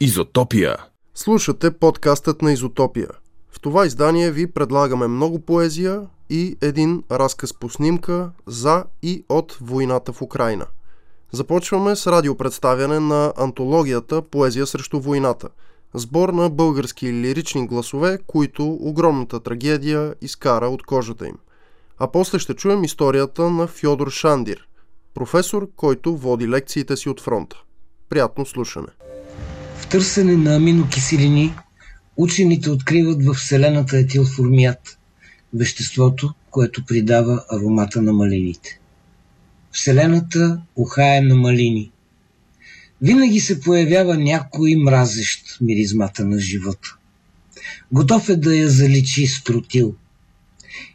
Изотопия. Слушате подкастът на Изотопия. В това издание ви предлагаме много поезия и един разказ по снимка за и от войната в Украина. Започваме с радиопредставяне на антологията Поезия срещу войната. Сбор на български лирични гласове, които огромната трагедия изкара от кожата им. А после ще чуем историята на Фьодор Шандир, професор, който води лекциите си от фронта. Приятно слушане! Търсене на аминокиселини учените откриват в Вселената етилформият, веществото, което придава аромата на малините. Вселената ухае на малини. Винаги се появява някой мразещ миризмата на живота. Готов е да я заличи с тротил.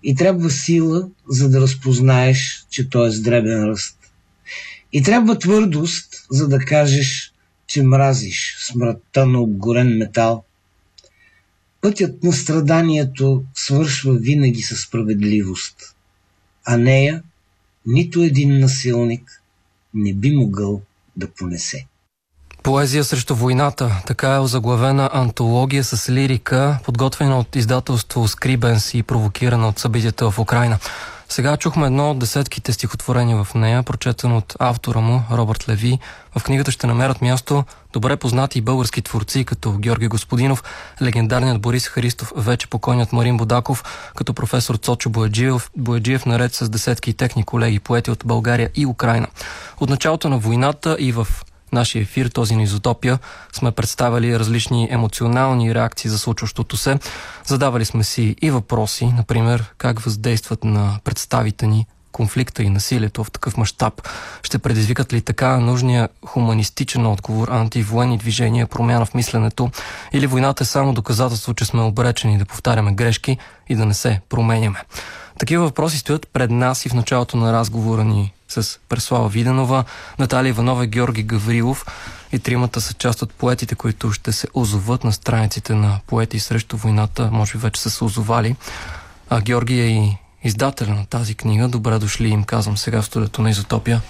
И трябва сила, за да разпознаеш, че той е с дребен ръст. И трябва твърдост, за да кажеш, че мразиш смъртта на обгорен метал. Пътят на страданието свършва винаги със справедливост, а нея нито един насилник не би могъл да понесе. Поезия срещу войната. Така е озаглавена антология с лирика, подготвена от издателство Скрибенс и провокирана от събитията в Украина. Сега чухме едно от десетките стихотворения в нея, прочетено от автора му, Робърт Леви. В книгата ще намерят място добре познати български творци, като Георги Господинов, легендарният Борис Христов, вече покойният Марин Бодаков, като професор Цочо Бояджиев, Бояджиев наред с десетки техни колеги, поети от България и Украина. От началото на войната и в нашия ефир, този на Изотопия, сме представили различни емоционални реакции за случващото се. Задавали сме си и въпроси, например, как въздействат на представите ни конфликта и насилието в такъв мащаб? Ще предизвикат ли така нужния хуманистичен отговор, антивоенни движения, промяна в мисленето? Или войната е само доказателство, че сме обречени да повтаряме грешки и да не се променяме? Такива въпроси стоят пред нас и в началото на разговора ни с Преслава Виденова, Наталия Иванова и Георги Гаврилов. И тримата са част от поетите, които ще се озоват на страниците на поети срещу войната. Може би вече са се озовали. А Георги е и издателя на тази книга. Добре дошли им казвам сега в студиото на Изотопия.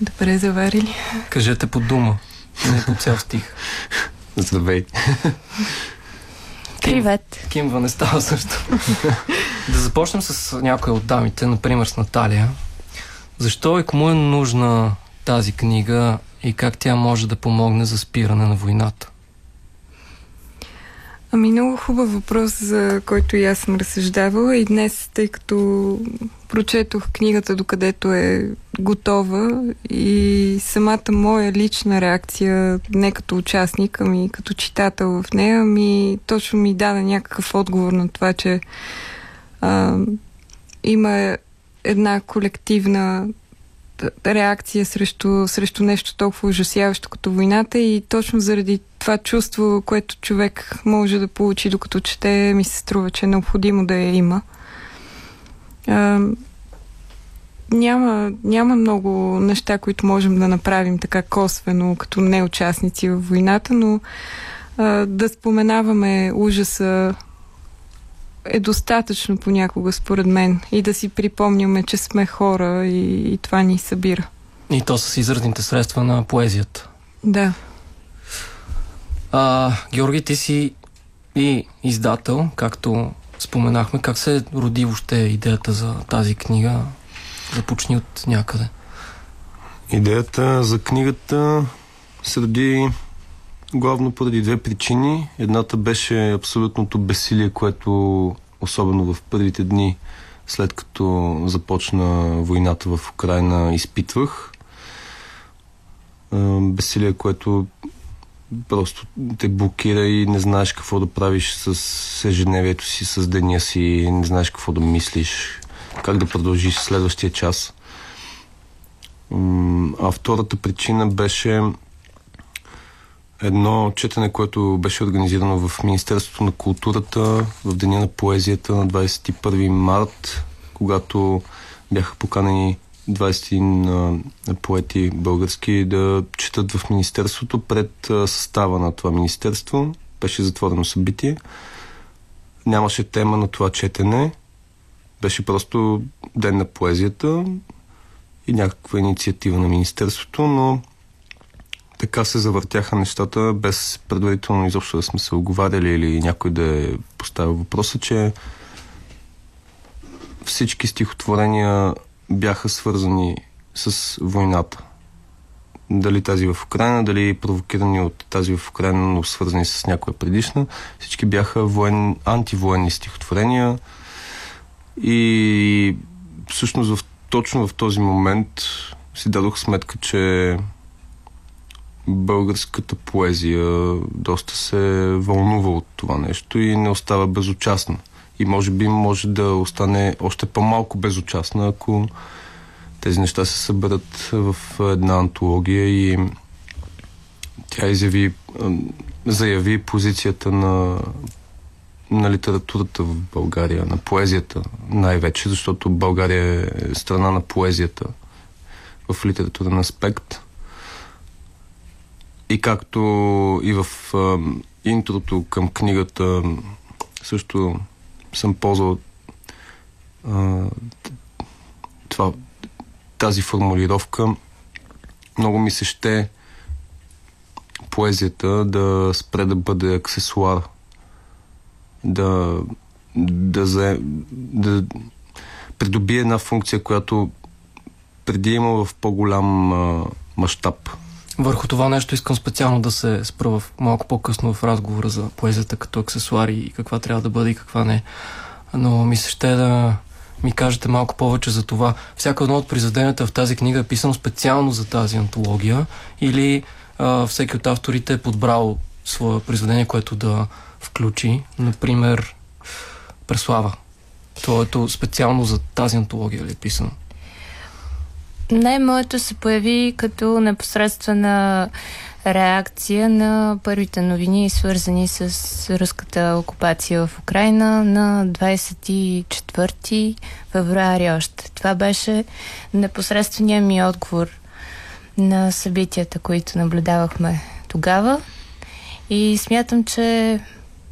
Добре заварили. Кажете по дума, не по цял стих. Здравей. Привет. Кимва не става също. да започнем с някои от дамите, например с Наталия. Защо и кому е нужна тази книга и как тя може да помогне за спиране на войната? Ами много хубав въпрос, за който и аз съм разсъждавала и днес, тъй като прочетох книгата докъдето е готова и самата моя лична реакция, не като участник, ами като читател в нея, ми точно ми даде някакъв отговор на това, че а, има една колективна реакция срещу, срещу нещо толкова ужасяващо като войната и точно заради това чувство, което човек може да получи докато чете, ми се струва, че е необходимо да я има. А, няма, няма много неща, които можем да направим така косвено, като неучастници в войната, но а, да споменаваме ужаса е достатъчно понякога, според мен. И да си припомняме, че сме хора и, и това ни събира. И то с изразните средства на поезията. Да. А, Георги, ти си и издател, както споменахме. Как се роди въобще идеята за тази книга? Започни от някъде. Идеята за книгата се роди главно поради две причини. Едната беше абсолютното безсилие, което особено в първите дни след като започна войната в Украина изпитвах. Безсилие, което просто те блокира и не знаеш какво да правиш с ежедневието си, с деня си, не знаеш какво да мислиш, как да продължиш следващия час. А втората причина беше едно четене, което беше организирано в Министерството на културата в Деня на поезията на 21 март, когато бяха поканени 20 поети български да четат в Министерството пред състава на това Министерство. Беше затворено събитие. Нямаше тема на това четене. Беше просто ден на поезията и някаква инициатива на Министерството, но така се завъртяха нещата, без предварително изобщо да сме се оговаряли или някой да е поставил въпроса, че всички стихотворения бяха свързани с войната. Дали тази в Украина, дали провокирани от тази в Украина, но свързани с някоя предишна. Всички бяха воен, антивоенни стихотворения и всъщност в, точно в този момент си дадох сметка, че българската поезия доста се вълнува от това нещо и не остава безучастна. И може би може да остане още по-малко безучастна, ако тези неща се съберат в една антология и тя изяви, заяви позицията на, на литературата в България, на поезията най-вече, защото България е страна на поезията в литературен аспект. И както и в а, интрото към книгата също съм ползвал а, това, тази формулировка, много ми се ще поезията да спре да бъде аксесуар, да, да, за, да придобие една функция, която преди е има в по-голям мащаб. Върху това нещо искам специално да се спра малко по-късно в разговора за поезията като аксесуари и каква трябва да бъде и каква не. Но ми се ще да ми кажете малко повече за това. Всяко едно от произведенията в тази книга е писано специално за тази антология или а, всеки от авторите е подбрал свое произведение, което да включи, например, Преслава. Твоето специално за тази антология ли е писано? Не, моето се появи като непосредствена реакция на първите новини, свързани с руската окупация в Украина на 24 февруари още. Това беше непосредствения ми отговор на събитията, които наблюдавахме тогава. И смятам, че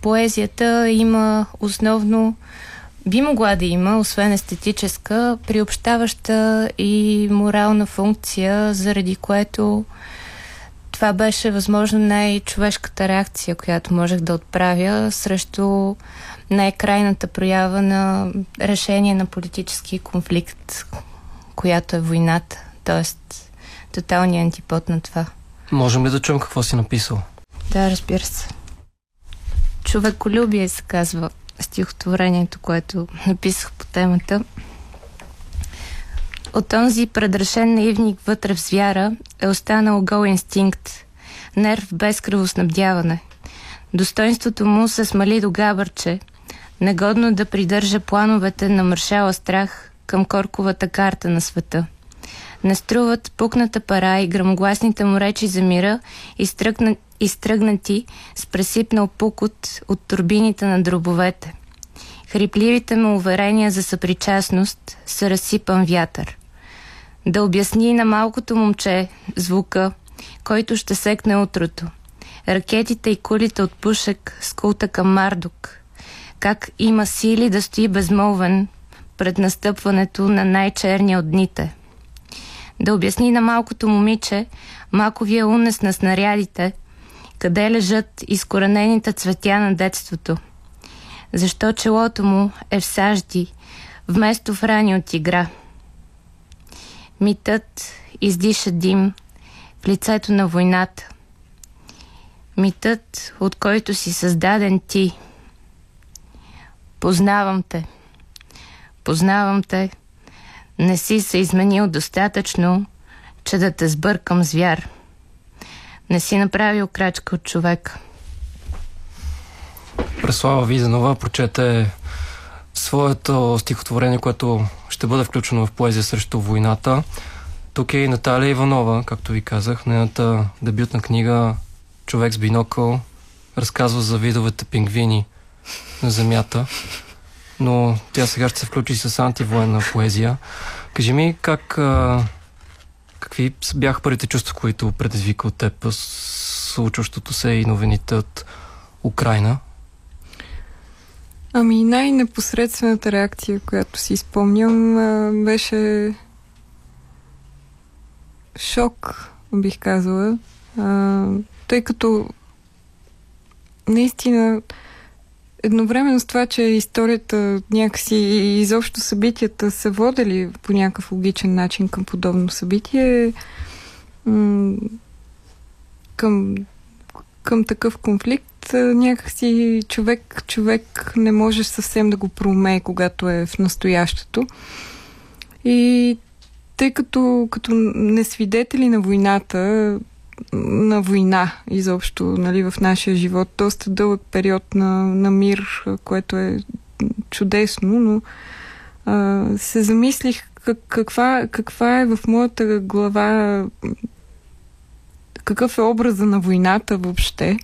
поезията има основно би могла да има, освен естетическа, приобщаваща и морална функция, заради което това беше възможно най-човешката реакция, която можех да отправя срещу най-крайната проява на решение на политически конфликт, която е войната, т.е. тоталният антипод на това. Можем ли да чуем какво си написал? Да, разбира се. Човеколюбие се казва стихотворението, което написах по темата. От този предрешен наивник вътре в звяра е останал гол инстинкт, нерв без кръвоснабдяване. Достоинството му се смали до габърче, негодно да придържа плановете на маршала страх към корковата карта на света. Не струват пукната пара и грамогласните му речи за мира, изтръгна, изтръгнати с пресипнал пукот от турбините на дробовете. Хрипливите му уверения за съпричастност са разсипан вятър. Да обясни на малкото момче звука, който ще секне утрото. Ракетите и кулите от пушек с култа към Мардук. Как има сили да стои безмолвен пред настъпването на най-черния от дните. Да обясни на малкото момиче маковия унес на снарядите, къде лежат изкоренените цветя на детството. Защо челото му е в сажди, вместо в рани от игра. Митът издиша дим в лицето на войната. Митът, от който си създаден ти. Познавам те. Познавам те. Не си се изменил достатъчно, че да те сбъркам звяр. Не си направил крачка от човека. Преслава Визанова прочете своето стихотворение, което ще бъде включено в поезия срещу войната. Тук е и Наталия Иванова, както ви казах, нейната дебютна книга Човек с бинокъл разказва за видовете пингвини на Земята. Но тя сега ще се включи с антивоенна поезия. Кажи ми как какви бяха първите чувства, които предизвика от теб случващото се и новините от Украина? Ами най-непосредствената реакция, която си спомням, беше шок, бих казала. А, тъй като наистина едновременно с това, че историята някакси и изобщо събитията са водели по някакъв логичен начин към подобно събитие, към, към такъв конфликт, някакси човек, човек не може съвсем да го проумее, когато е в настоящето. И тъй като, като несвидетели на войната, на война изобщо нали, в нашия живот. Доста дълъг период на, на мир, което е чудесно, но а, се замислих как, каква, каква е в моята глава какъв е образа на войната въобще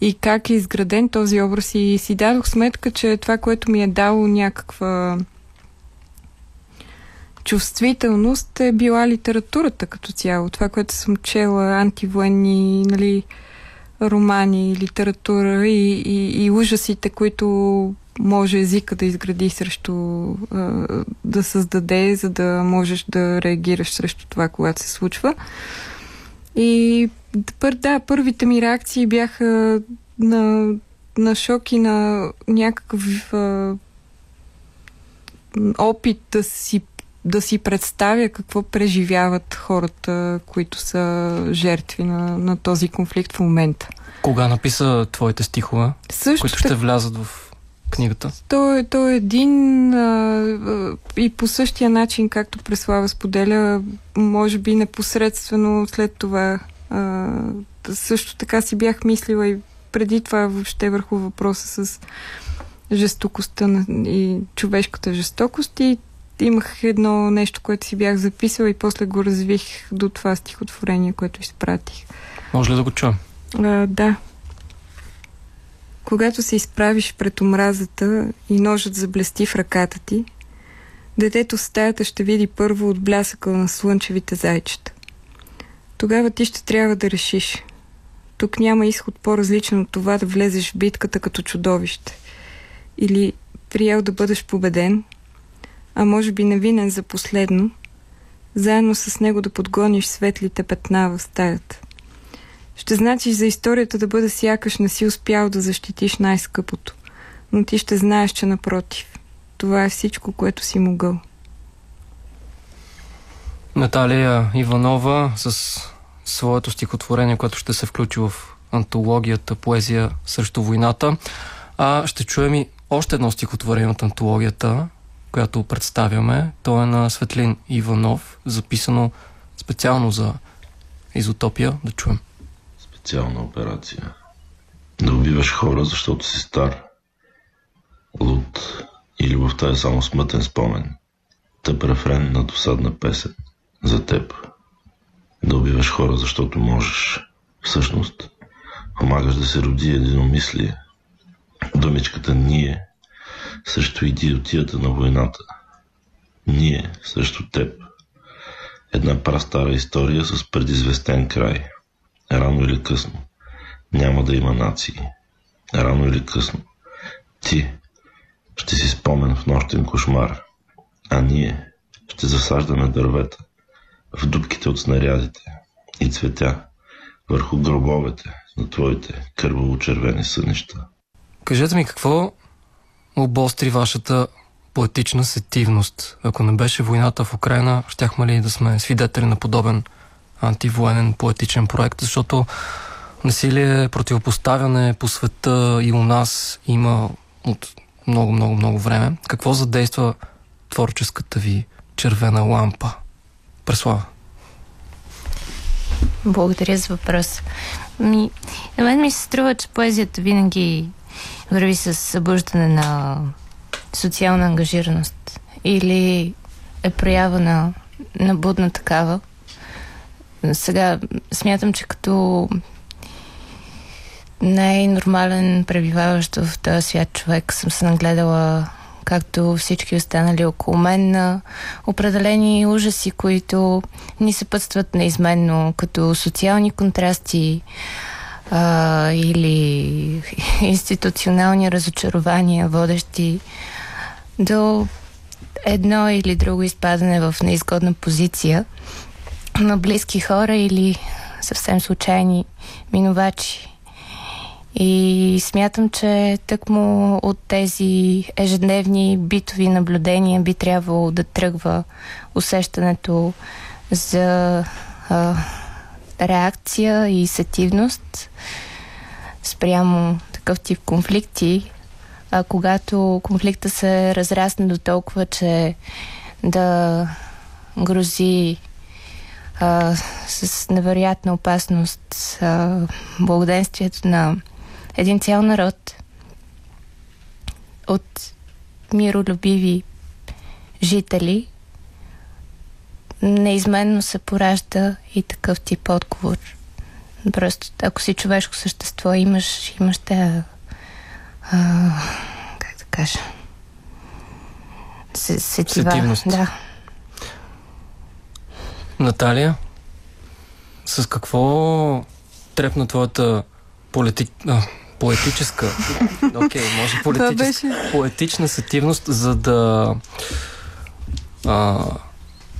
и как е изграден този образ и си дадох сметка, че това, което ми е дало някаква чувствителност е била литературата като цяло. Това, което съм чела, антивоенни нали, романи, литература и, и, и ужасите, които може езика да изгради срещу, да създаде, за да можеш да реагираш срещу това, когато се случва. И да, първите ми реакции бяха на, на шок и на някакъв опит да си да си представя какво преживяват хората, които са жертви на, на този конфликт в момента. Кога написа твоите стихове, Също които ще влязат в книгата? Той, той е един а, и по същия начин, както Преслава споделя, може би непосредствено след това. А, също така си бях мислила и преди това въобще върху въпроса с жестокостта и човешката жестокост и имах едно нещо, което си бях записала и после го развих до това стихотворение, което изпратих. Може ли да го чуем? А, да. Когато се изправиш пред омразата и ножът заблести в ръката ти, детето в стаята ще види първо от блясъка на слънчевите зайчета. Тогава ти ще трябва да решиш. Тук няма изход по-различен от това да влезеш в битката като чудовище. Или приел да бъдеш победен, а може би невинен за последно, заедно с него да подгониш светлите петна в стаята. Ще значиш за историята да бъде сякаш не си успял да защитиш най-скъпото, но ти ще знаеш, че напротив. Това е всичко, което си могъл. Наталия Иванова с своето стихотворение, което ще се включи в антологията Поезия срещу войната. А ще чуем и още едно стихотворение от антологията, която представяме. То е на Светлин Иванов, записано специално за изотопия. Да чуем. Специална операция. Да убиваш хора, защото си стар. Луд. И любовта е само смътен спомен. Тъп рефрен на досадна песен. За теб. Да убиваш хора, защото можеш. Всъщност, помагаш да се роди единомислие. Думичката ние срещу идиотията на войната. Ние срещу теб. Една прастара история с предизвестен край. Рано или късно. Няма да има нации. Рано или късно. Ти ще си спомен в нощен кошмар. А ние ще засаждаме дървета в дубките от снарядите и цветя върху гробовете на твоите кърваво-червени сънища. Кажете ми какво обостри вашата поетична сетивност. Ако не беше войната в Украина, щяхме ли да сме свидетели на подобен антивоенен поетичен проект, защото насилие, противопоставяне по света и у нас има от много, много, много време. Какво задейства творческата ви червена лампа? Преслава. Благодаря за въпрос. Ми, на мен ми се струва, че поезията винаги върви с събуждане на социална ангажираност или е проява на, на будна такава. Сега смятам, че като най-нормален пребиваващ в този свят човек съм се нагледала както всички останали около мен, на определени ужаси, които ни съпътстват неизменно, като социални контрасти, а, или институционални разочарования, водещи до едно или друго изпадане в неизгодна позиция на близки хора или съвсем случайни минувачи. И смятам, че тъкмо от тези ежедневни битови наблюдения би трябвало да тръгва усещането за а, реакция и сетивност спрямо такъв тип конфликти, а когато конфликта се разрасне до толкова, че да грози а, с невероятна опасност а, благоденствието на един цял народ от миролюбиви жители, неизменно се поражда и такъв тип отговор. Просто, ако си човешко същество, имаш, имаш те, а, как да кажа, сетива. Сетивност. Да. Наталия, с какво трепна твоята полити... а, поетическа, окей, okay, може политическа, беше... поетична сетивност, за да а,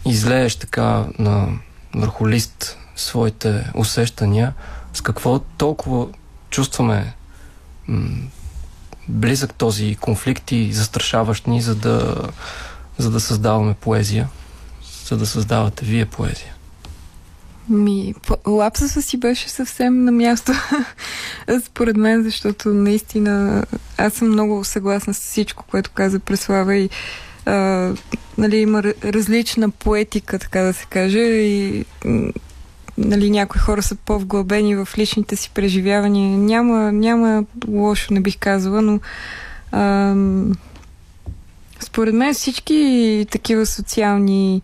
излееш така на върху лист своите усещания, с какво толкова чувстваме м- близък този конфликт и застрашаващ ни, за да, за да създаваме поезия, за да създавате вие поезия? Ми, лапсуса си беше съвсем на място, според мен, защото наистина аз съм много съгласна с всичко, което каза Преслава и нали, има различна поетика, така да се каже, и нали, някои хора са по-вглъбени в личните си преживявания. Няма, няма лошо, не бих казала, но а, според мен всички такива социални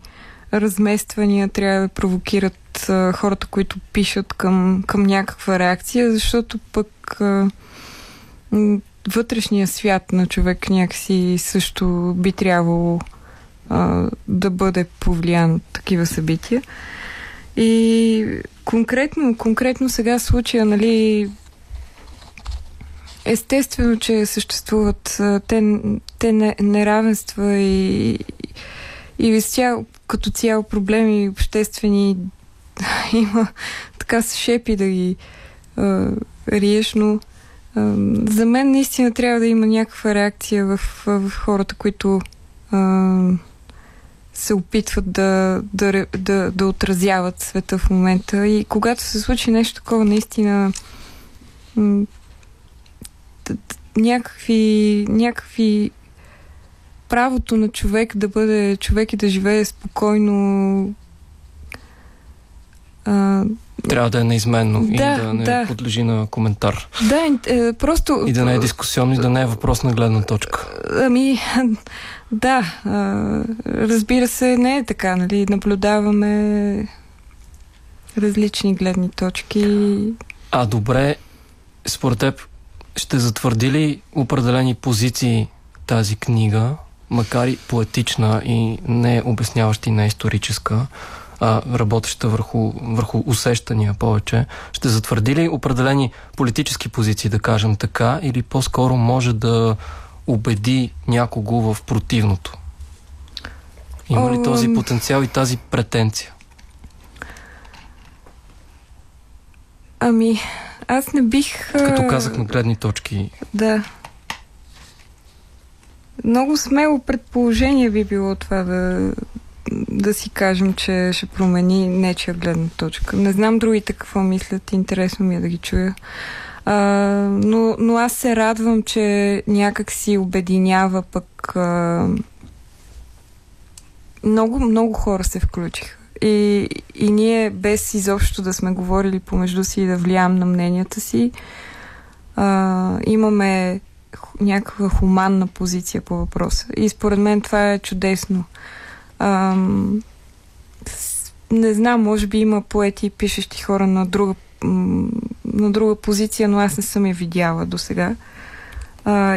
размествания трябва да провокират а, хората, които пишат към, към някаква реакция, защото пък а, вътрешния свят на човек някакси също би трябвало а, да бъде повлиян от такива събития. И конкретно, конкретно сега случая, нали, естествено, че съществуват те, те неравенства и, и цяло, като цяло проблеми обществени има така се шепи да ги а, риеш, но за мен наистина трябва да има някаква реакция в, в, хората, които а, се опитват да, да, да, да отразяват света в момента. И когато се случи нещо такова, наистина някакви, някакви правото на човек да бъде човек и да живее спокойно а, трябва да е неизменно да, и да не да. подлежи на коментар. Да, е, просто... И да не е дискусионно, и да не е въпрос на гледна точка. Ами, да, разбира се, не е така, нали? Наблюдаваме различни гледни точки. А добре, според теб, ще затвърди ли определени позиции тази книга, макар и поетична и не обясняваща и не историческа, а, работеща върху, върху усещания повече, ще затвърди ли определени политически позиции, да кажем така, или по-скоро може да убеди някого в противното? Има ли този потенциал и тази претенция? Ами, аз не бих... Като казах на гледни точки. Да. Много смело предположение би било това да, да си кажем, че ще промени нечия гледна точка. Не знам другите какво мислят, интересно ми е да ги чуя. А, но, но аз се радвам, че някак си обединява пък а, много, много хора се включиха. И, и ние, без изобщо да сме говорили помежду си и да влияем на мненията си, а, имаме някаква хуманна позиция по въпроса. И според мен това е чудесно. Ам, не знам, може би има поети и пишещи хора на друга, на друга позиция, но аз не съм я видяла до сега.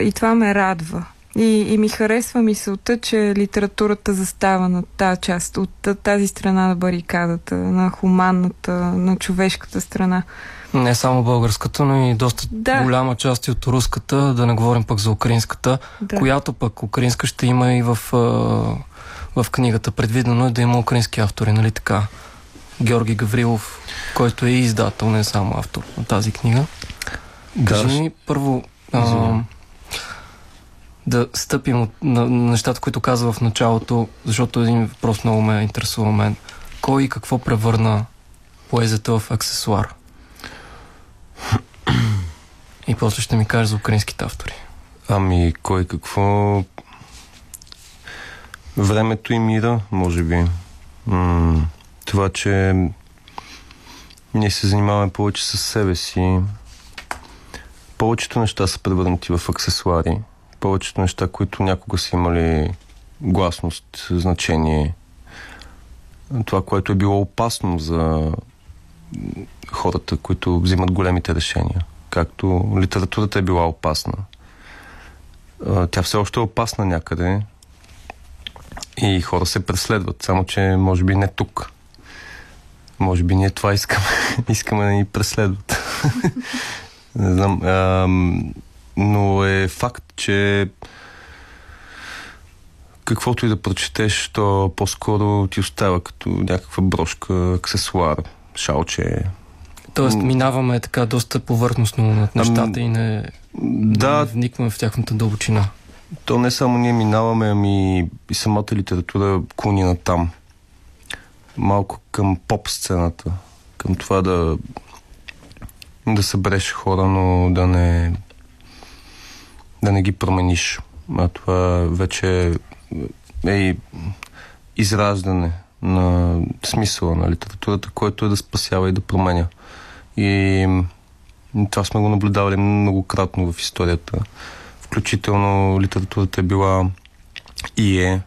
И това ме радва. И, и ми харесва мисълта, че литературата застава на тази част, от тази страна на барикадата, на хуманната, на човешката страна. Не само българската, но и доста да. голяма част от руската, да не говорим пък за украинската, да. която пък украинска ще има и в в книгата. Предвидено е да има украински автори, нали така? Георги Гаврилов, който е издател, не само автор на тази книга. Да, Кажи ми първо а, да стъпим от, на, на нещата, които каза в началото, защото един въпрос много ме интересува мен. Кой и какво превърна поезията в аксесуар? И после ще ми кажеш за украинските автори. Ами, кой какво... Времето и мира, може би. М- това, че ние се занимаваме повече с себе си. Повечето неща са превърнати в аксесуари. Повечето неща, които някога са имали гласност, значение. Това, което е било опасно за хората, които взимат големите решения. Както литературата е била опасна. Тя все още е опасна някъде и хора се преследват, само че може би не тук. Може би ние това искаме. искаме да ни преследват. не знам. А, но е факт, че каквото и да прочетеш, то по-скоро ти остава като някаква брошка, аксесуар, шалче. Тоест, минаваме така доста повърхностно над нещата и не, да, не вникваме в тяхната дълбочина. То не само ние минаваме, ами и самата литература клони на там малко към поп сцената, към това да да събереш хора, но да не да не ги промениш. А това вече е и израждане на смисъла на литературата, който е да спасява и да променя. И това сме го наблюдавали многократно в историята. Включително литературата е била и е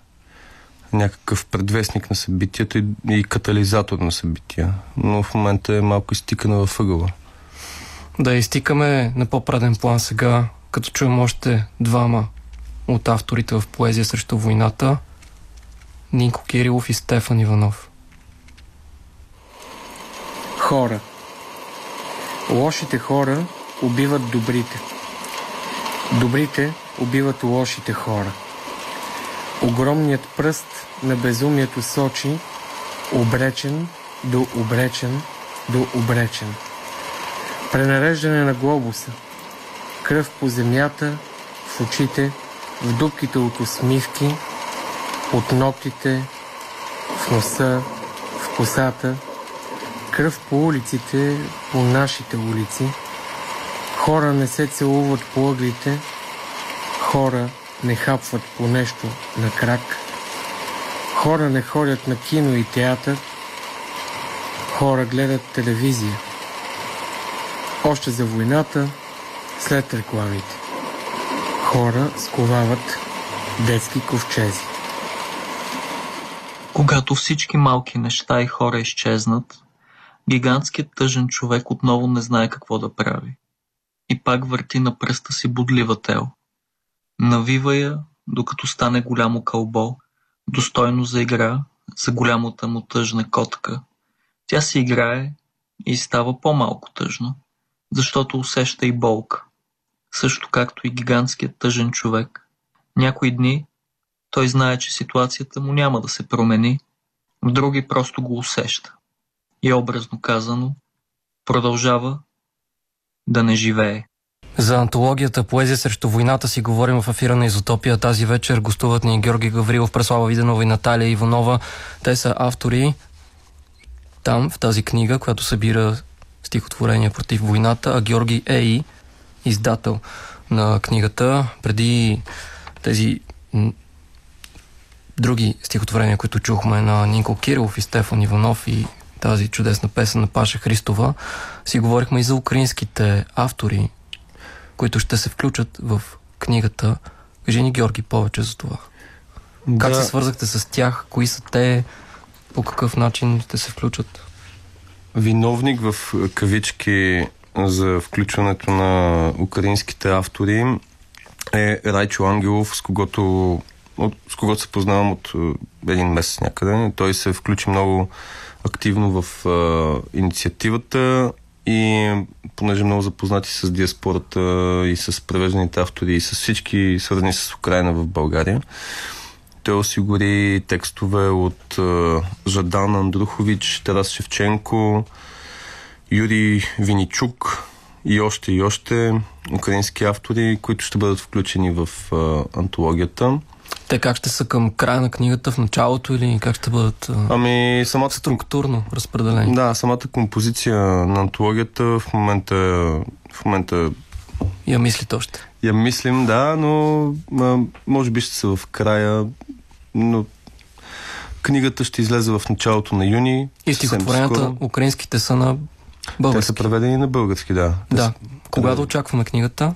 някакъв предвестник на събитията и, и катализатор на събития. Но в момента е малко изтикана във ъгъла. Да, изтикаме на по-праден план сега, като чуем още двама от авторите в поезия срещу войната. Нинко Кирилов и Стефан Иванов. Хора. Лошите хора убиват добрите. Добрите убиват лошите хора. Огромният пръст на безумието сочи, обречен до обречен до обречен. Пренареждане на глобуса, кръв по земята, в очите, в дубките от усмивки, от ногтите, в носа, в косата, кръв по улиците, по нашите улици. Хора не се целуват по ъглите, хора не хапват по нещо на крак. Хора не ходят на кино и театър. Хора гледат телевизия. Още за войната, след рекламите. Хора сковават детски ковчези. Когато всички малки неща и хора изчезнат, гигантският тъжен човек отново не знае какво да прави. И пак върти на пръста си бодлива тел. Навива я, докато стане голямо кълбо, достойно за игра, за голямата му тъжна котка. Тя си играе и става по-малко тъжно, защото усеща и болка. Също както и гигантският тъжен човек. Някои дни той знае, че ситуацията му няма да се промени, в други просто го усеща. И образно казано, продължава да не живее. За антологията Поезия срещу войната си говорим в ефира на Изотопия. Тази вечер гостуват ни Георги Гаврилов, Преслава Виденова и Наталия Иванова. Те са автори там, в тази книга, която събира стихотворения против войната, а Георги е и издател на книгата. Преди тези други стихотворения, които чухме на Никол Кирилов и Стефан Иванов и тази чудесна песен на Паша Христова, си говорихме и за украинските автори, които ще се включат в книгата. Кажи ни, Георги, повече за това. Да. Как се свързахте с тях? Кои са те? По какъв начин ще се включат? Виновник в кавички за включването на украинските автори е Райчо Ангелов, с когото, от, с когото се познавам от е, един месец някъде. Той се включи много активно в а, инициативата и понеже много запознати с диаспората и с превежданите автори и с всички свързани с Украина в България, той осигури текстове от а, Жадан Андрухович, Тарас Шевченко, Юрий Виничук и още и още украински автори, които ще бъдат включени в а, антологията. Те как ще са към края на книгата, в началото или как ще бъдат Ами, самата структурно разпределени? Да, самата композиция на антологията в момента, в момента Я мислите още. я мислим, да, но а, може би ще са в края, но книгата ще излезе в началото на юни. И стихотворенията, украинските са на Те български. са преведени на български, да. Те Да. са Кога да преведени. очакваме книгата?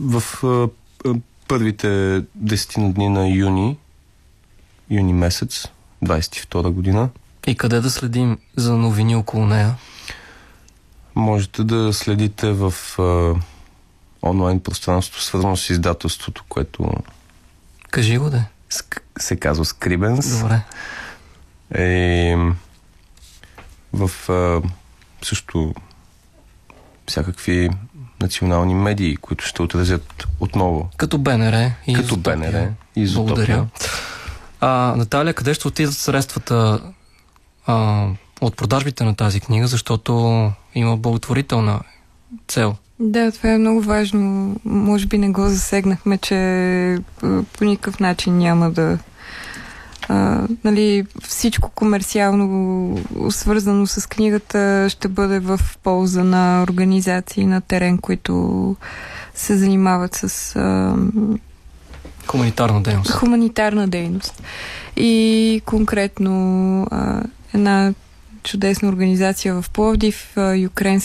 В а, а, първите десетина дни на юни, юни месец, 22 година, И къде да следим за новини около нея? можете да следите в а, онлайн пространството, свързано с издателството, което Кажи го де. ск- се казва Scribens. Добре. Е, в а, също всякакви национални медии, които ще отразят отново. Като БНР и Като Изотопия. БНР и Изотопия. Благодаря. А, Наталия, къде ще отидат средствата а, от продажбите на тази книга, защото има благотворителна цел? Да, това е много важно. Може би не го засегнахме, че по никакъв начин няма да. А, нали, всичко комерциално свързано с книгата ще бъде в полза на организации на терен, които се занимават с а, Хуманитарна дейност. хуманитарна дейност. И конкретно а, една чудесна организация в Пловдив, Ukraine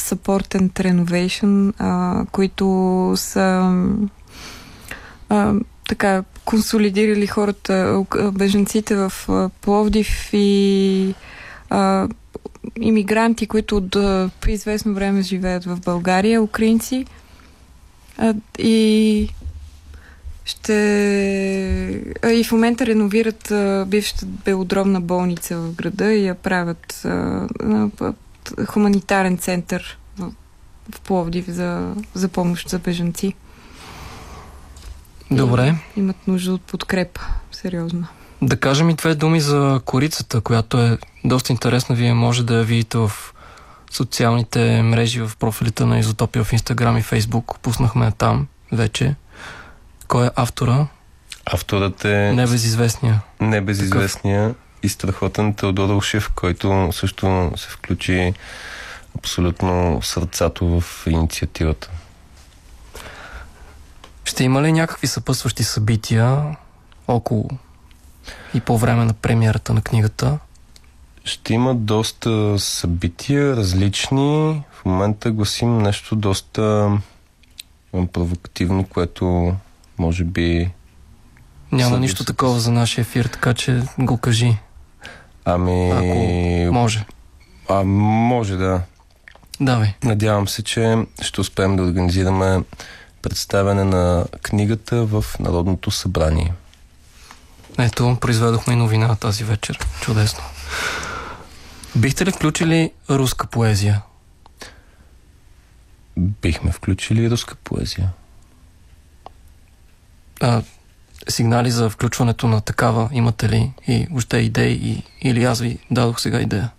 Support and Renovation, а, които са а, така консолидирали хората, беженците в Пловдив и а, иммигранти, които от а, известно време живеят в България, украинци. А, и ще... А, и в момента реновират а, бившата белодробна болница в града и я правят а, а, хуманитарен център в, в Пловдив за, за помощ за бежанци. Добре. И имат нужда от подкрепа. Сериозно. Да кажем и две думи за корицата, която е доста интересна. Вие може да я видите в социалните мрежи, в профилите на Изотопия в Инстаграм и Фейсбук. Пуснахме там вече. Кой е автора? Авторът е Небезизвестния. небезизвестния и страхотен Теодор Ушев, който също се включи абсолютно сърцато в инициативата. Ще има ли някакви съпътстващи събития около и по време на премиерата на книгата? Ще има доста събития, различни. В момента гласим нещо доста провокативно, което може би... Няма Събития. нищо такова за нашия ефир, така че го кажи, Ами... ако може. А, може да. Давай. Надявам се, че ще успеем да организираме представяне на книгата в Народното събрание. Ето, произведохме и новина тази вечер. Чудесно. Бихте ли включили руска поезия? Бихме включили руска поезия. А, сигнали за включването на такава имате ли? И въобще идеи? И, или аз ви дадох сега идея?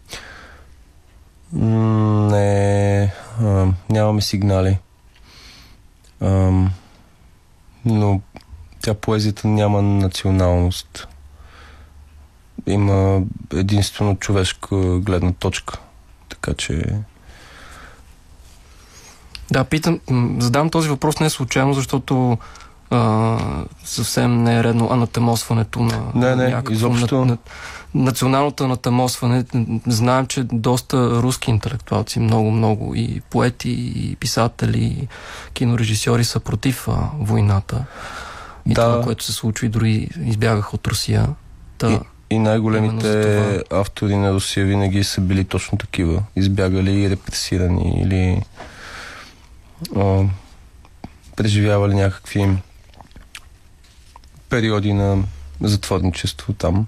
Не, а, нямаме сигнали. Ам, но тя поезията няма националност. Има единствено човешка гледна точка. Така че Да, питам, задам този въпрос не случайно, защото а, съвсем не е редно анатемосването на Не, не, някакво изобщо. На, на, националното анатемосване. Знаем, че доста руски интелектуалци, много, много и поети, и писатели, и кинорежисьори са против а, войната. И Да. това, което се случва и дори избягаха от Русия. Та, И, и най-големите автори на Русия винаги са били точно такива. Избягали и репресирани или а, преживявали някакви периоди на затворничество там.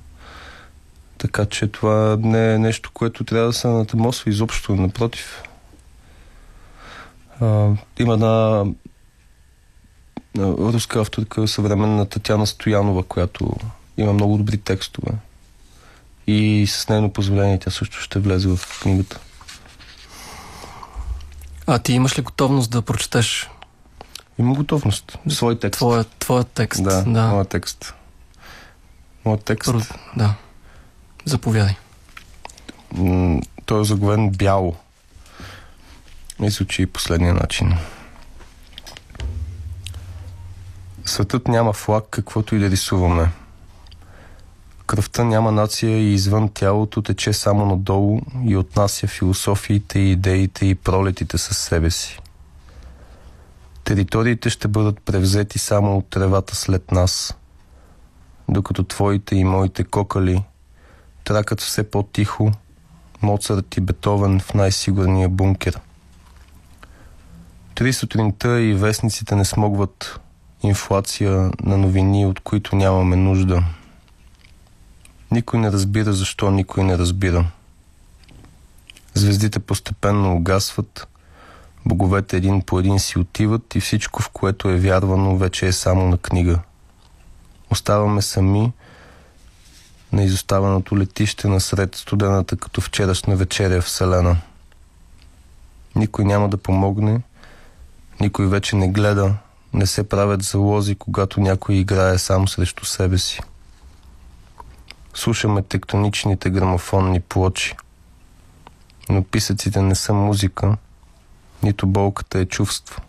Така че това не е нещо, което трябва да се натамосва изобщо. Напротив. А, има една руска авторка, съвременна Татяна Стоянова, която има много добри текстове. И с нейно позволение тя също ще влезе в книгата. А ти имаш ли готовност да прочетеш? Има готовност. Свой текст. Твоя, твоя текст. Да, да. моят текст. Моят текст. Да. Заповядай. Той е заглавен бяло. И последния начин. Светът няма флаг, каквото и да рисуваме. Кръвта няма нация и извън тялото тече само надолу и отнася философиите, идеите и пролетите със себе си. Териториите ще бъдат превзети само от тревата след нас, докато твоите и моите кокали тракат все по-тихо, Моцарт и Бетовен в най-сигурния бункер. Три сутринта и вестниците не смогват инфлация на новини, от които нямаме нужда. Никой не разбира защо никой не разбира. Звездите постепенно угасват, боговете един по един си отиват и всичко, в което е вярвано, вече е само на книга. Оставаме сами на изоставеното летище насред студената като вчерашна вечеря Вселена. Никой няма да помогне, никой вече не гледа, не се правят залози, когато някой играе сам срещу себе си. Слушаме тектоничните грамофонни плочи. Но писъците не са музика, нито болката е чувство.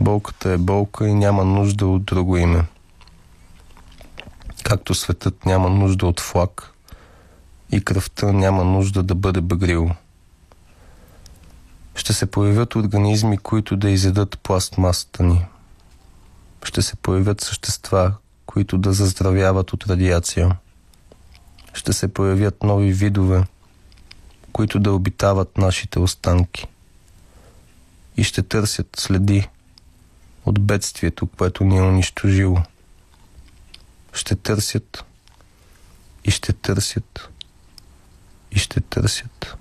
Болката е болка и няма нужда от друго име. Както светът няма нужда от флаг и кръвта няма нужда да бъде багрило ще се появят организми, които да изедат пластмасата ни. Ще се появят същества, които да заздравяват от радиация. Ще се появят нови видове, които да обитават нашите останки. И ще търсят следи от бедствието, което ни е унищожило. Ще търсят и ще търсят и ще търсят.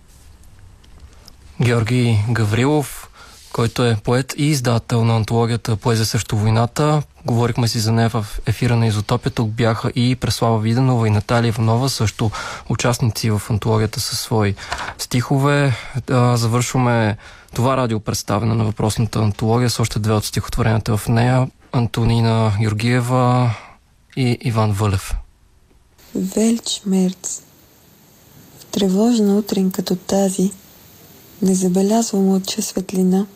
Георги Гаврилов, който е поет и издател на антологията Поезия срещу войната. Говорихме си за нея в ефира на Изотопия. Тук бяха и Преслава Виденова и Наталия Иванова, също участници в антологията със свои стихове. завършваме това радио представяне на въпросната антология с още две от стихотворенията в нея. Антонина Георгиева и Иван Вълев. Велч Мерц В тревожна утрин като тази – не забелязвам лъча светлина,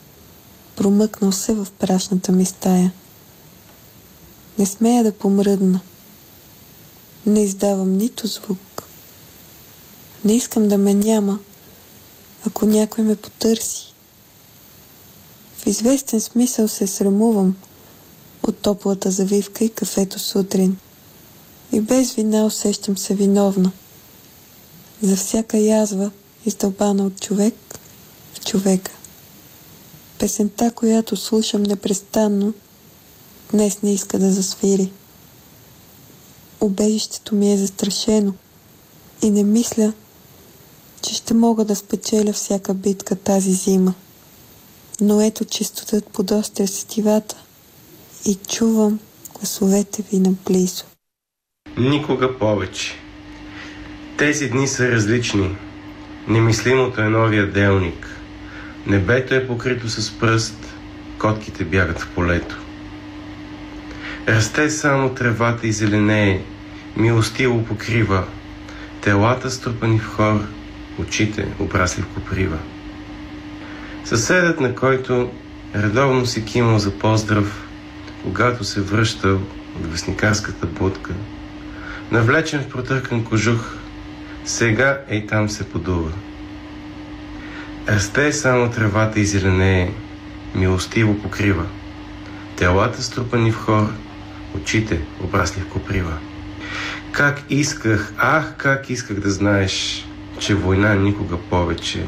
промъкнал се в прашната ми стая. Не смея да помръдна. Не издавам нито звук. Не искам да ме няма, ако някой ме потърси. В известен смисъл се срамувам от топлата завивка и кафето сутрин. И без вина усещам се виновна. За всяка язва, издълбана от човек, човека. Песента, която слушам непрестанно, днес не иска да засвири. Обежището ми е застрашено и не мисля, че ще мога да спечеля всяка битка тази зима. Но ето чистотът подостря сетивата и чувам гласовете ви наблизо. Никога повече. Тези дни са различни. Немислимото е новия делник. Небето е покрито с пръст, котките бягат в полето. Расте само тревата и зеленее, милостиво покрива, телата струпани в хор, очите обрасли в коприва. Съседът, на който редовно си кимал за поздрав, когато се връщал от вестникарската будка, навлечен в протъркан кожух, сега ей там се подува. Расте само тревата и зеленее, милостиво покрива. Телата струпани в хор, очите обрасли в коприва. Как исках, ах, как исках да знаеш, че война никога повече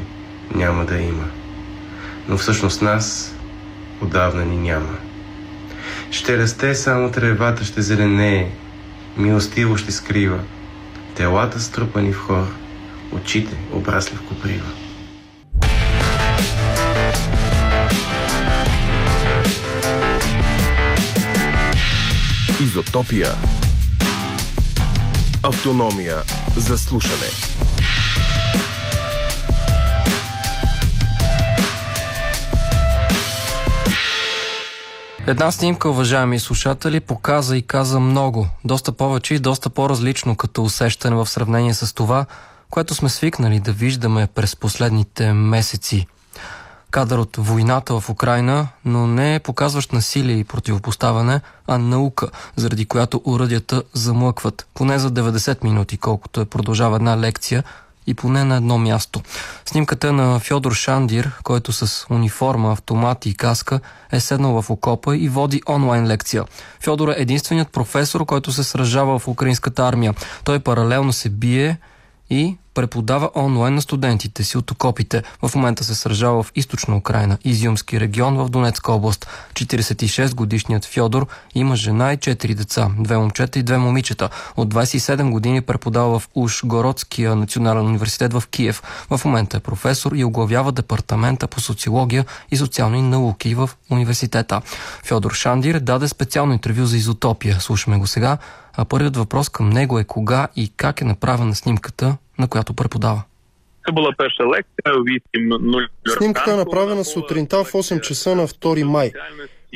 няма да има. Но всъщност нас отдавна ни няма. Ще расте само тревата, ще зеленее, милостиво ще скрива. Телата струпани в хор, очите обрасли в коприва. Изотопия. Автономия за слушане. Една снимка, уважаеми слушатели, показа и каза много. Доста повече и доста по-различно като усещане в сравнение с това, което сме свикнали да виждаме през последните месеци. Кадър от войната в Украина, но не е показващ насилие и противопоставяне, а наука, заради която уръдията замлъкват. Поне за 90 минути, колкото е продължава една лекция, и поне на едно място. Снимката на Фьодор Шандир, който с униформа, автомати и каска е седнал в окопа и води онлайн лекция. Фьодор е единственият професор, който се сражава в украинската армия. Той паралелно се бие и преподава онлайн на студентите си от окопите. В момента се сражава в източна Украина, Изюмски регион в Донецка област. 46 годишният Фьодор има жена и 4 деца, две момчета и две момичета. От 27 години преподава в Ушгородския национален университет в Киев. В момента е професор и оглавява департамента по социология и социални науки в университета. Фьодор Шандир даде специално интервю за изотопия. Слушаме го сега. А първият въпрос към него е кога и как е направена снимката, на която преподава. Була перша 8.00. Снимката е направена сутринта в 8 часа на 2 май.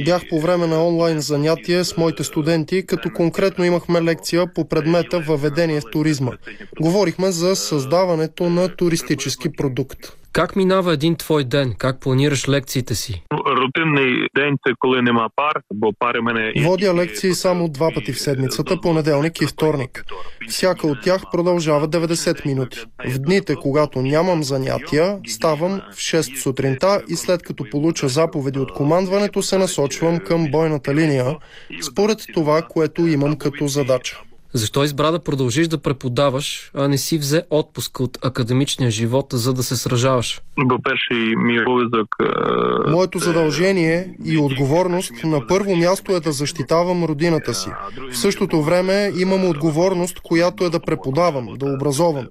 Бях по време на онлайн занятие с моите студенти, като конкретно имахме лекция по предмета въведение в туризма. Говорихме за създаването на туристически продукт. Как минава един твой ден? Как планираш лекциите си? Рутинний день це коли нема пар, бо пари мене Водя лекции само два пъти в седмицата, понеделник и вторник. Всяка от тях продължава 90 минути. В дните, когато нямам занятия, ставам в 6 сутринта и след като получа заповеди от командването, се насочвам към бойната линия, според това, което имам като задача. Защо избра да продължиш да преподаваш, а не си взе отпуск от академичния живот, за да се сражаваш? Е, Моето задължение и отговорност на първо място е да защитавам родината си. В същото време имам отговорност, която е да преподавам, да образовам.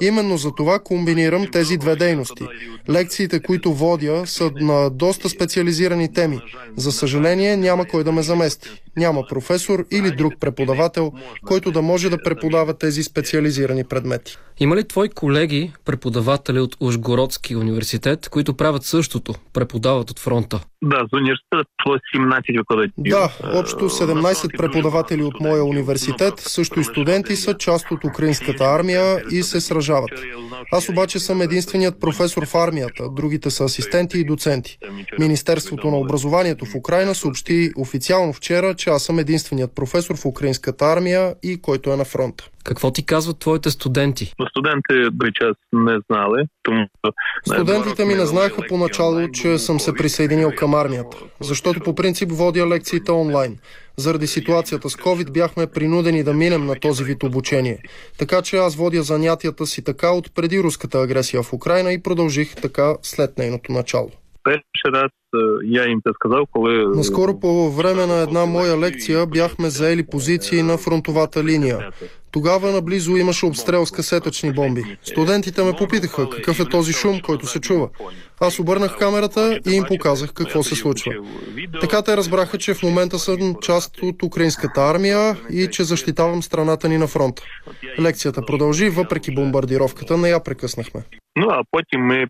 Именно за това комбинирам тези две дейности. Лекциите, които водя, са на доста специализирани теми. За съжаление, няма кой да ме замести. Няма професор или друг преподавател, който да може да преподава тези специализирани предмети. Има ли твои колеги, преподаватели от Ужгородски университет, които правят същото, преподават от фронта? Да, з університету було 17 викладачів. Да, общо 17 преподаватели от моя университет, също и студенти, са част от украинската армия и се сражават. Аз обаче съм единственият професор в армията, другите са асистенти и доценти. Министерството на образованието в Украина съобщи официално вчера, че аз съм единственият професор в украинската армия и който е на фронта. Какво ти казват твоите студенти? Ну, Студенти би час не знали, тому Студентите ми не знаеха поначало, че съм се присъединил към армията, защото по принцип водя лекциите онлайн. Заради ситуацията с COVID бяхме принудени да минем на този вид обучение. Така че аз водя занятията си така от преди руската агресия в Украина и продължих така след нейното начало. Перший раз я їм це сказав, коли Наскоро по време на една моя лекция бяхме заели позиции на фронтовата линия. Тогава наблизо имаше обстрел с касетъчни бомби. Студентите ме попитаха какъв е този шум, който се чува. Аз обърнах камерата и им показах какво се случва. Така те разбраха, че в момента съм част от украинската армия и че защитавам страната ни на фронта. Лекцията продължи, въпреки бомбардировката, не я прекъснахме. Ну а потім ми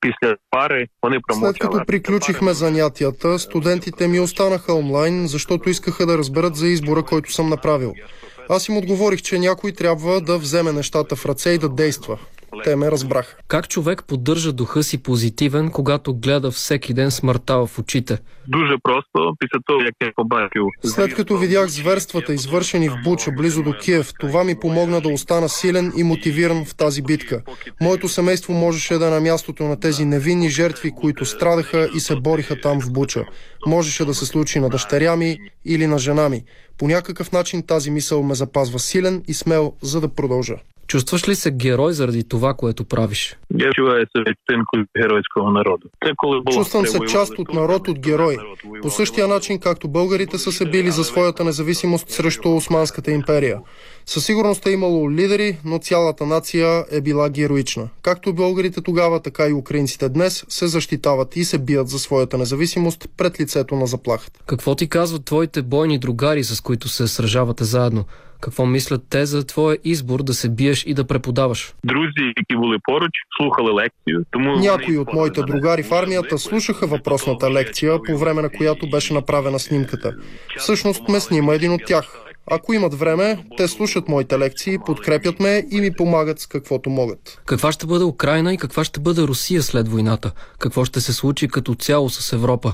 після пари вони След промовчали. като приключихме занятията, студентите ми останаха онлайн, защото искаха да разберат за избора, който съм направил. Аз им отговорих, че някой трябва да вземе нещата в ръце и да действа. Те ме разбраха. Как човек поддържа духа си позитивен, когато гледа всеки ден смъртта в очите? Дуже просто після того, як я побачив След като видях зверствата, извършени в Буча, близо до Киев, това ми помогна да остана силен и мотивиран в тази битка. Моето семейство можеше да е на мястото на тези невинни жертви, които страдаха и се бориха там в Буча. Можеше да се случи на дъщеря ми или на жена ми. По някакъв начин тази мисъл ме запазва силен и смел, за да продължа. Чувстваш ли се герой заради това, което правиш? Чувствам се част от народ, от герой. По същия начин, както българите са се били за своята независимост срещу Османската империя. Със сигурност е имало лидери, но цялата нация е била героична. Както българите тогава, така и украинците днес се защитават и се бият за своята независимост пред лицето на заплахата. Какво ти казват твоите бойни другари, с които се сражавате заедно? Какво мислят те за твоя избор да се биеш и да преподаваш? Друзі, які були поруч, слухали лекцію. Тому Някои от моите другари в армията слушаха въпросната лекция, по време на която беше направена снимката. Всъщност ме снима един от тях. Ако имат време, те слушат моите лекции, подкрепят ме и ми помагат с каквото могат. Каква ще бъде Украина и каква ще бъде Русия след войната? Какво ще се случи като цяло с Европа?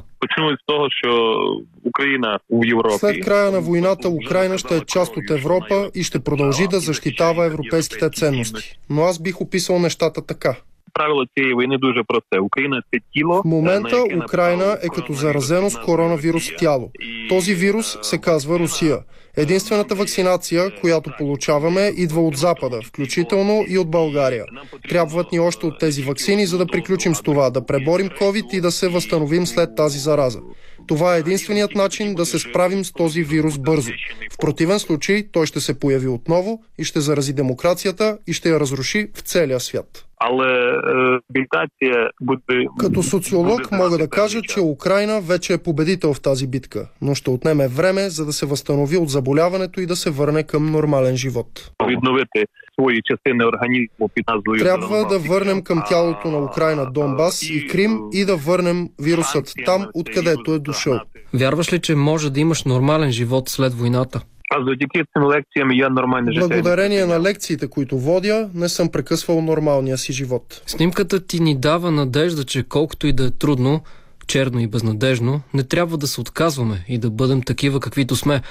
След края на войната Украина ще е част от Европа и ще продължи да защитава европейските ценности. Но аз бих описал нещата така. правило цієї війни дуже просте. Україна це тіло. В момента яке Украина е като заразено с коронавирус тяло. Този вирус се казва Русия. Единствената вакцинация, която получаваме, идва от Запада, включително и от България. Трябват ни още от тези вакцини, за да приключим с това, да преборим COVID и да се възстановим след тази зараза. Това е единственият начин да се справим с този вирус бързо. В противен случай той ще се появи отново и ще зарази демокрацията и ще я разруши в целия свят. Але реабілітація буде Като социолог мога да кажа, че Украина вече е победител в тази битка, но ще отнеме време, за да се възстанови от заболяването и да се върне към нормален живот. відновити свої частини організму під назвою Трябва да върнем към тялото на Украина Донбас и Крим и да върнем вирусът там, откъдето е дошъл. Вярваш ли, че може да имаш нормален живот след войната? А завдяки цим лекціям я нормальне життя. Благодарение на лекциите, които водя, не съм прекъсвал нормалния си живот. Снимката ти ни дава надежда, че колкото и да е трудно, черно и безнадежно, не трябва да се отказваме и да бъдем такива каквито сме.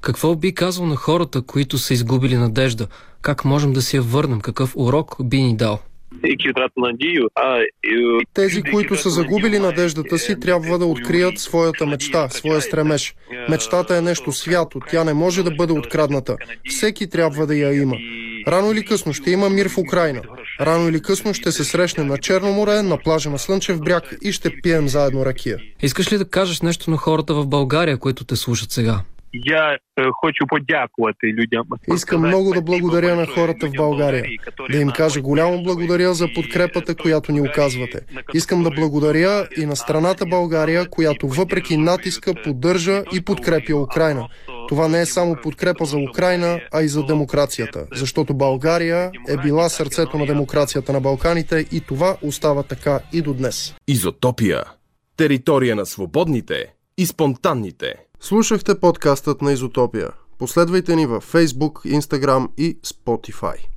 Какво би казал на хората, които са изгубили надежда? Как можем да си я върнем? Какъв урок би ни дал? Втратили надію, а Тези, които са загубили надеждата си, трябва да открият своята мечта, своя стремеж. Мечтата е нещо свято, тя не може да бъде открадната. Всеки трябва да я има. Рано или късно ще има мир в Украина. Рано или късно ще се срещнем на Черно море, на плажа на Слънчев бряг и ще пием заедно ракия. Искаш ли да кажеш нещо на хората в България, които те слушат сега? Я е, хочу подякувати людям. Искам много да благодаря на хората в България. Да им кажа голямо благодаря за подкрепата, която ни оказвате. Искам да благодаря и на страната България, която въпреки натиска поддържа и подкрепя Украина. Това не е само подкрепа за Украина, а и за демокрацията. Защото България е била сърцето на демокрацията на Балканите и това остава така и до днес. Изотопия. Територия на свободните и спонтанните. Слушахте подкастът на Изотопия. Последвайте ни във Facebook, Instagram и Spotify.